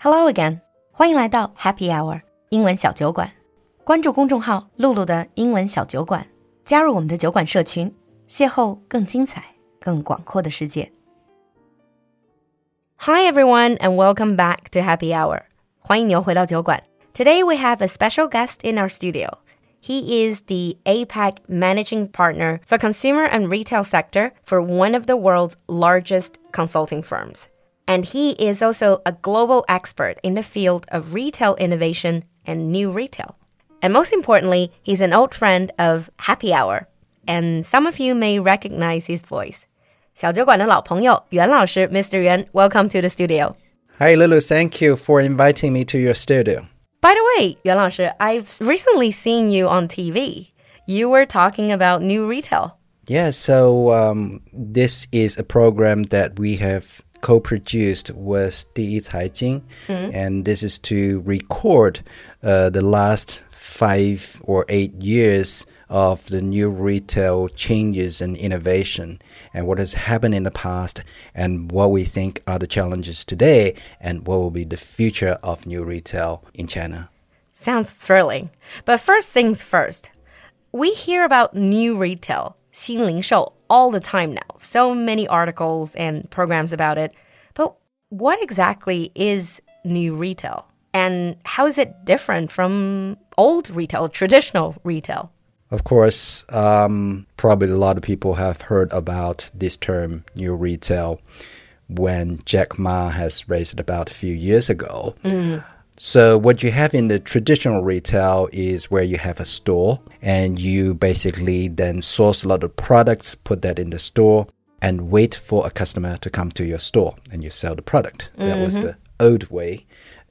Hello again，欢迎来到 Happy Hour 英文小酒馆。关注公众号“露露的英文小酒馆”，加入我们的酒馆社群，邂逅更精彩、更广阔的世界。Hi everyone, and welcome back to Happy Hour. 欢迎你又回到酒馆。Today we have a special guest in our studio. He is the APAC managing partner for consumer and retail sector for one of the world's largest consulting firms. And he is also a global expert in the field of retail innovation and new retail. And most importantly, he's an old friend of Happy Hour. And some of you may recognize his voice. 小酒馆的老朋友袁老师，Mr. Yuan, welcome to the studio. Hi, Lulu. Thank you for inviting me to your studio. By the way, Yuan 老师, I've recently seen you on TV. You were talking about new retail. Yeah, so um, this is a program that we have co-produced with 第一财经, and this is to record uh, the last five or eight years of the new retail changes and innovation and what has happened in the past and what we think are the challenges today and what will be the future of new retail in China. Sounds thrilling. But first things first, we hear about new retail, 新零售, all the time now. So many articles and programs about it. But what exactly is new retail? And how is it different from old retail, traditional retail? Of course, um, probably a lot of people have heard about this term new retail when Jack Ma has raised it about a few years ago. So, what you have in the traditional retail is where you have a store and you basically then source a lot of products, put that in the store, and wait for a customer to come to your store and you sell the product. That was mm-hmm. the old way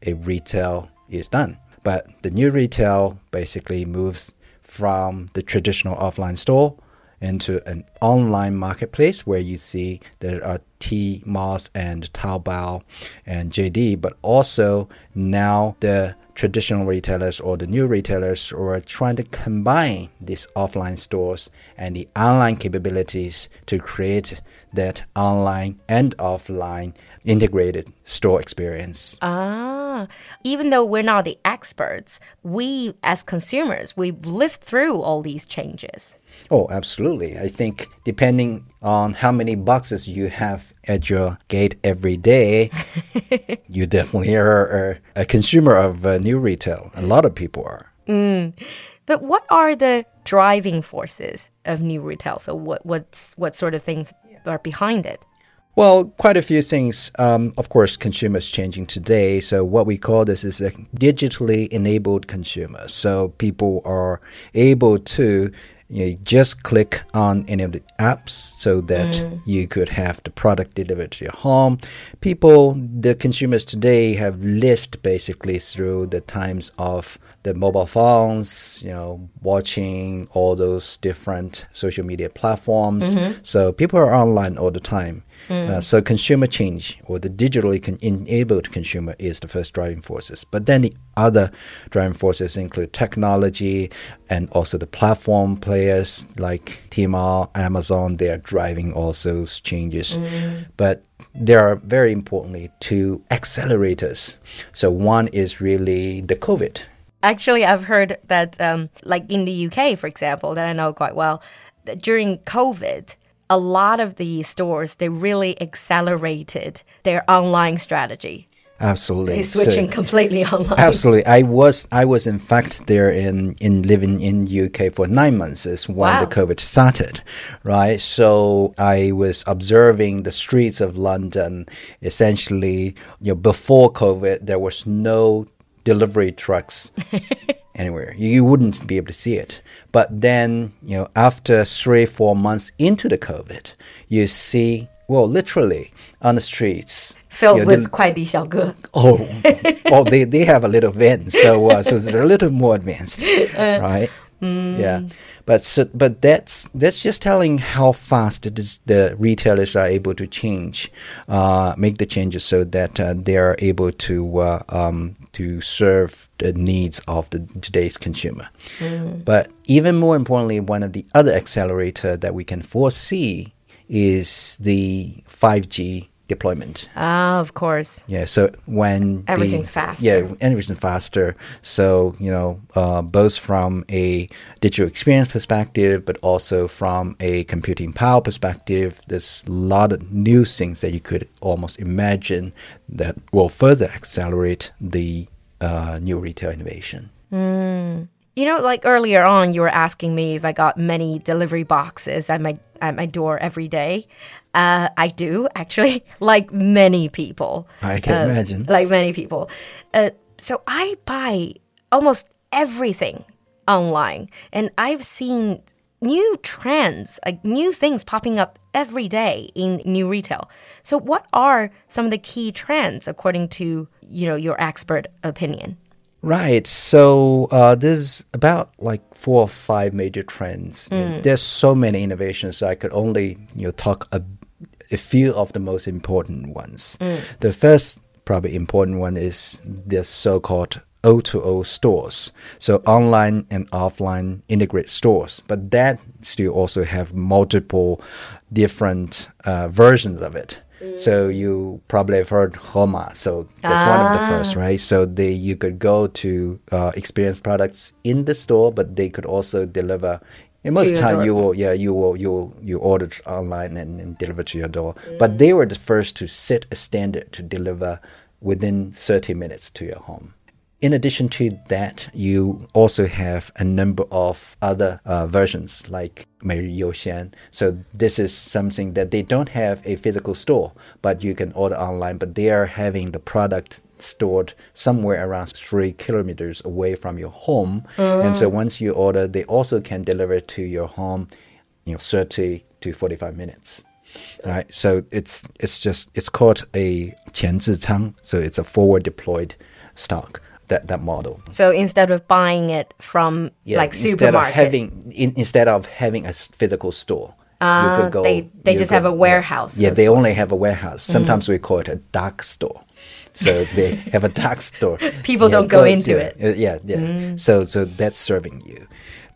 a retail is done. But the new retail basically moves from the traditional offline store into an online marketplace where you see there are Tmall and Taobao and JD, but also now the traditional retailers or the new retailers are trying to combine these offline stores and the online capabilities to create that online and offline integrated store experience. Ah, even though we're not the experts, we as consumers, we've lived through all these changes. Oh, absolutely. I think depending on how many boxes you have at your gate every day, you definitely are a, a consumer of uh, new retail. A lot of people are. But what are the driving forces of new retail? So what what's what sort of things are behind it? Well, quite a few things. Um, of course, consumers changing today. So what we call this is a digitally enabled consumer. So people are able to you know, just click on any of the apps so that you could have the product delivered to your home. People, the consumers today have lived basically through the times of the mobile phones, you know, watching all those different social media platforms. So people are online all the time. Uh, so consumer change or the digitally con- enabled consumer is the first driving forces. But then the other driving forces include technology and also the platform players like Tmall, Amazon. They are driving all those changes. But there are very importantly two accelerators. So one is really the COVID. Actually, I've heard that, um, like in the UK, for example, that I know quite well, that during COVID, a lot of the stores they really accelerated their online strategy. Absolutely. They So- switching completely online. Absolutely, I was I was in fact there in in living in UK for nine months is when Wow. the COVID started, right? So I was observing the streets of London. Essentially, you know, before COVID, there was no delivery trucks anywhere. You wouldn't be able to see it. But then, you know, after three four months into the COVID, you see well, literally on the streets. Filled you know, with the- 快递小哥. Oh, oh, they they have a little van, so uh, so they're a little more advanced, right? Yeah, but so, but that's that's just telling how fast is the retailers are able to change, uh, make the changes so that uh, they are able to uh, um, to serve the needs of the today's consumer. But even more importantly, one of the other accelerator that we can foresee is the 5G deployment. Ah, of course. Yeah, so when the- Everything's faster. Yeah, everything's faster. So you know, uh, both from a digital experience perspective, but also from a computing power perspective, there's a lot of new things that you could almost imagine that will further accelerate the uh, new retail innovation. You know, like earlier on, you were asking me if I got many delivery boxes at my at my door every day. Uh, I do actually, like many people. I can Uh, imagine. Like many people. Uh, so I buy almost everything online, and I've seen new trends, like new things popping up every day in new retail. So, what are some of the key trends according to you know your expert opinion? Right. So uh, there's about like four or five major trends. I mean, there's so many innovations. So I could only you know talk a, a few of the most important ones. The first probably important one is the so-called O2O stores. So online and offline integrated stores. But that still also have multiple different uh, versions of it. Mm. So you probably have heard Hema. So that's one of the ah. first, right? So they you could go to uh, experience products in the store, but they could also deliver. And most of time, door. you will yeah you will you will, you order online and, and deliver to your door. Mm. But they were the first to set a standard to deliver within 30 minutes to your home. In addition to that, you also have a number of other uh, versions like 每日优先. So this is something that they don't have a physical store, but you can order online. But they are having the product stored somewhere around three kilometers away from your home, and so once you order, they also can deliver it to your home, you know, 30 to 45 minutes. Right, so it's it's just it's called a 前置仓, so it's a forward deployed stock that that model. So instead of buying it from like instead supermarket, of having in, instead of having a physical store, you could go. they- they just could- have a warehouse Yeah, of they sorts. only have a warehouse. Sometimes we call it a dark store. So they have a dark store. People Yeah, don't go into yeah, it. uh, Yeah, yeah. So so that's serving you.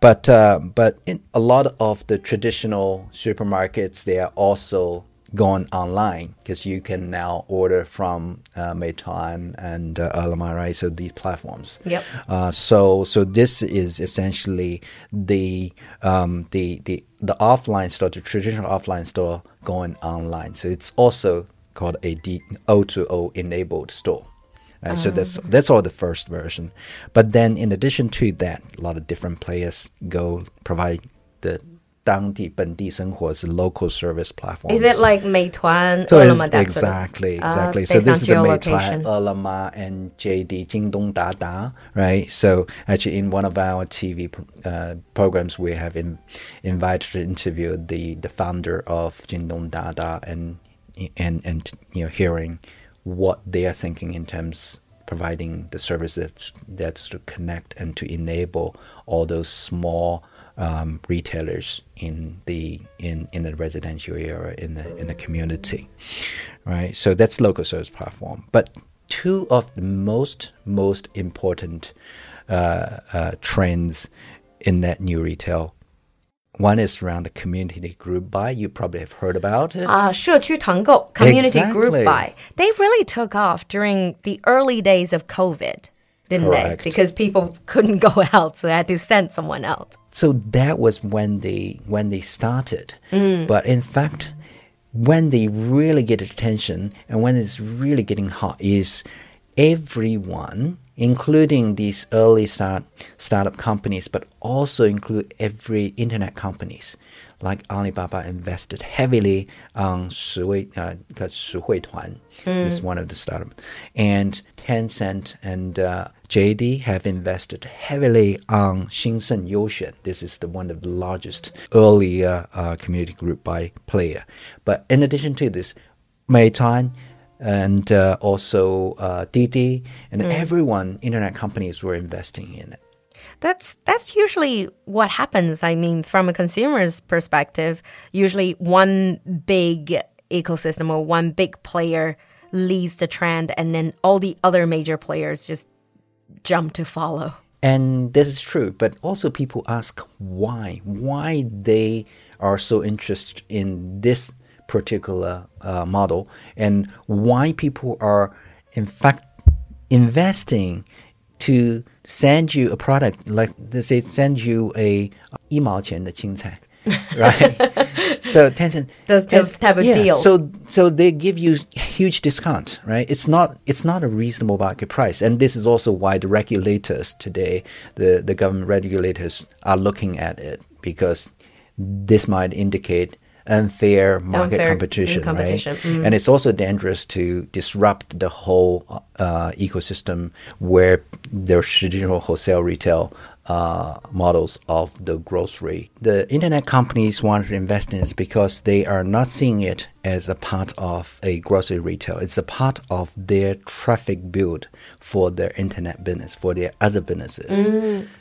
But uh, but in a lot of the traditional supermarkets, they are also gone online because you can now order from uh, Meituan and uh. So these platforms. Yep. Uh, so so this is essentially the um, the the the offline store, the traditional offline store going online. So it's also called a D- O2O enabled store. Right, so that's that's all the first version, but then in addition to that, a lot of different players go provide the 当地本地生活是 local service platform. Is it like Meituan, so Ele.me? Exactly, exactly. Uh, so this is the Meituan, Ele.me, and JD, Jingdong Dada, right? So actually, in one of our TV uh, programs, we have in, invited to interview the, the founder of Jingdong Dada and and and you know hearing what they are thinking in terms providing the service that's that's to connect and to enable all those small um, retailers in the in in the residential area in the in the community, right? So that's local service platform. But two of the most most important uh, uh, trends in that new retail. One is around the community group buy. You probably have heard about it. 啊，社区团购 community group Exactly. buy. They really took off during the early days of COVID, didn't Correct. they? Because people couldn't go out, so they had to send someone out. so that was when they when they started. Mm. But in fact when they really get attention and when it's really getting hot is everyone including these early start startup companies but also include every internet companies like Alibaba invested heavily on Shihui, uh, mm. is hmm. one of the startups. And Tencent and uh, JD have invested heavily on Xingsheng Youxuan. This is the one of the largest early uh, uh, community group buy player. But in addition to this, Meituan and uh, also uh, Didi and mm. everyone, internet companies were investing in it. That's that's usually what happens. I mean, from a consumer's perspective, usually one big ecosystem or one big player leads the trend, and then all the other major players just jump to follow. And this is true, but also people ask why, why they are so interested in this particular uh, model and why people are, in fact, investing to send you a product like they say send you a 一毛钱的青菜 right? so Tencent those type of yeah, deals. So so they give you huge discount, right? It's not it's not a reasonable market price, and this is also why the regulators today, the the government regulators, are looking at it because this might indicate unfair market Unfair competition, competition, right? mm. And it's also dangerous to disrupt the whole uh, ecosystem where there's traditional wholesale retail uh, models of the grocery. The internet companies want to invest in this because they are not seeing it as a part of a grocery retail. It's a part of their traffic build for their internet business, for their other businesses.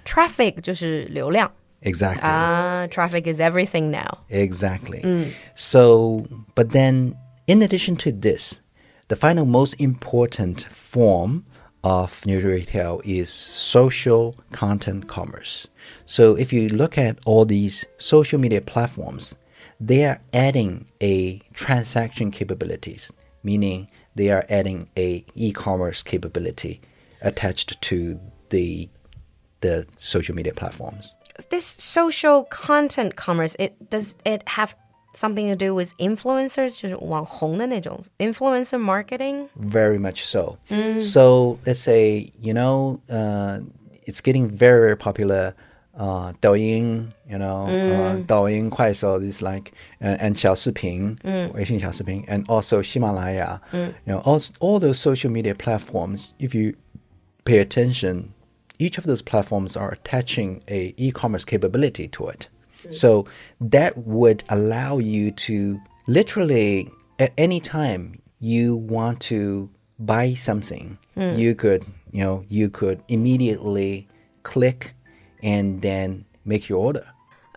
Traffic 就是流量 Exactly. Ah, traffic is everything now. Exactly. So, but then in addition to this, the final most important form of new retail is social content commerce. So, if you look at all these social media platforms, they are adding a transaction capabilities, meaning they are adding a e-commerce capability attached to the the social media platforms This social content commerce, it does it have something to do with influencers? 就是网红的那种 influencer marketing? Very much so. So let's say you know uh, it's getting very very popular. Uh, 抖音, you know, uh, 抖音、快手 is like uh, and 小视频, 微信小视频, and also 喜马拉雅, you know, all all those social media platforms. If you pay attention, each of those platforms are attaching a e-commerce capability to it. So that would allow you to literally at any time you want to buy something, you could, you know, you could immediately click and then make your order.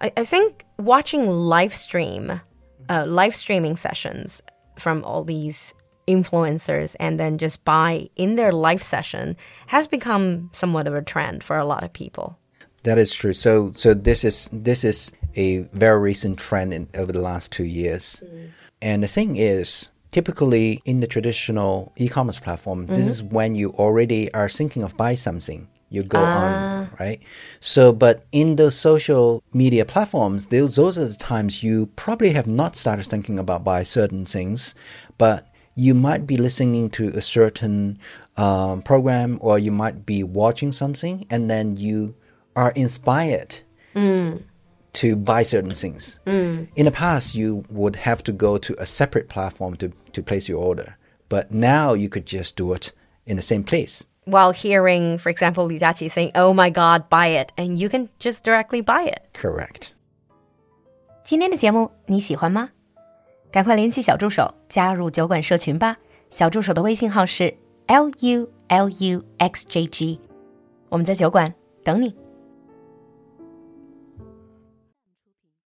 I, I think watching live stream, uh, live streaming sessions from all these influencers and then just buy in their live session has become somewhat of a trend for a lot of people. That is true. So so this is this is a very recent trend in, over the last two years. Mm. And the thing is, typically in the traditional e-commerce platform, this is mm-hmm. when you already are thinking of buy something. You go on, ah. right? So, but in the social media platforms, those, those are the times you probably have not started thinking about buy certain things, but you might be listening to a certain um, program or you might be watching something and then you are inspired mm. to buy certain things. Mm. In the past, you would have to go to a separate platform to, to place your order, but now you could just do it in the same place. While hearing, for example, Li Jiaqi saying, Oh my God, buy it, and you can just directly buy it. Correct. 今天的节目你喜欢吗？赶快联系小助手加入酒馆社群吧。小助手的微信号是 l u l u x j g，我们在酒馆等你。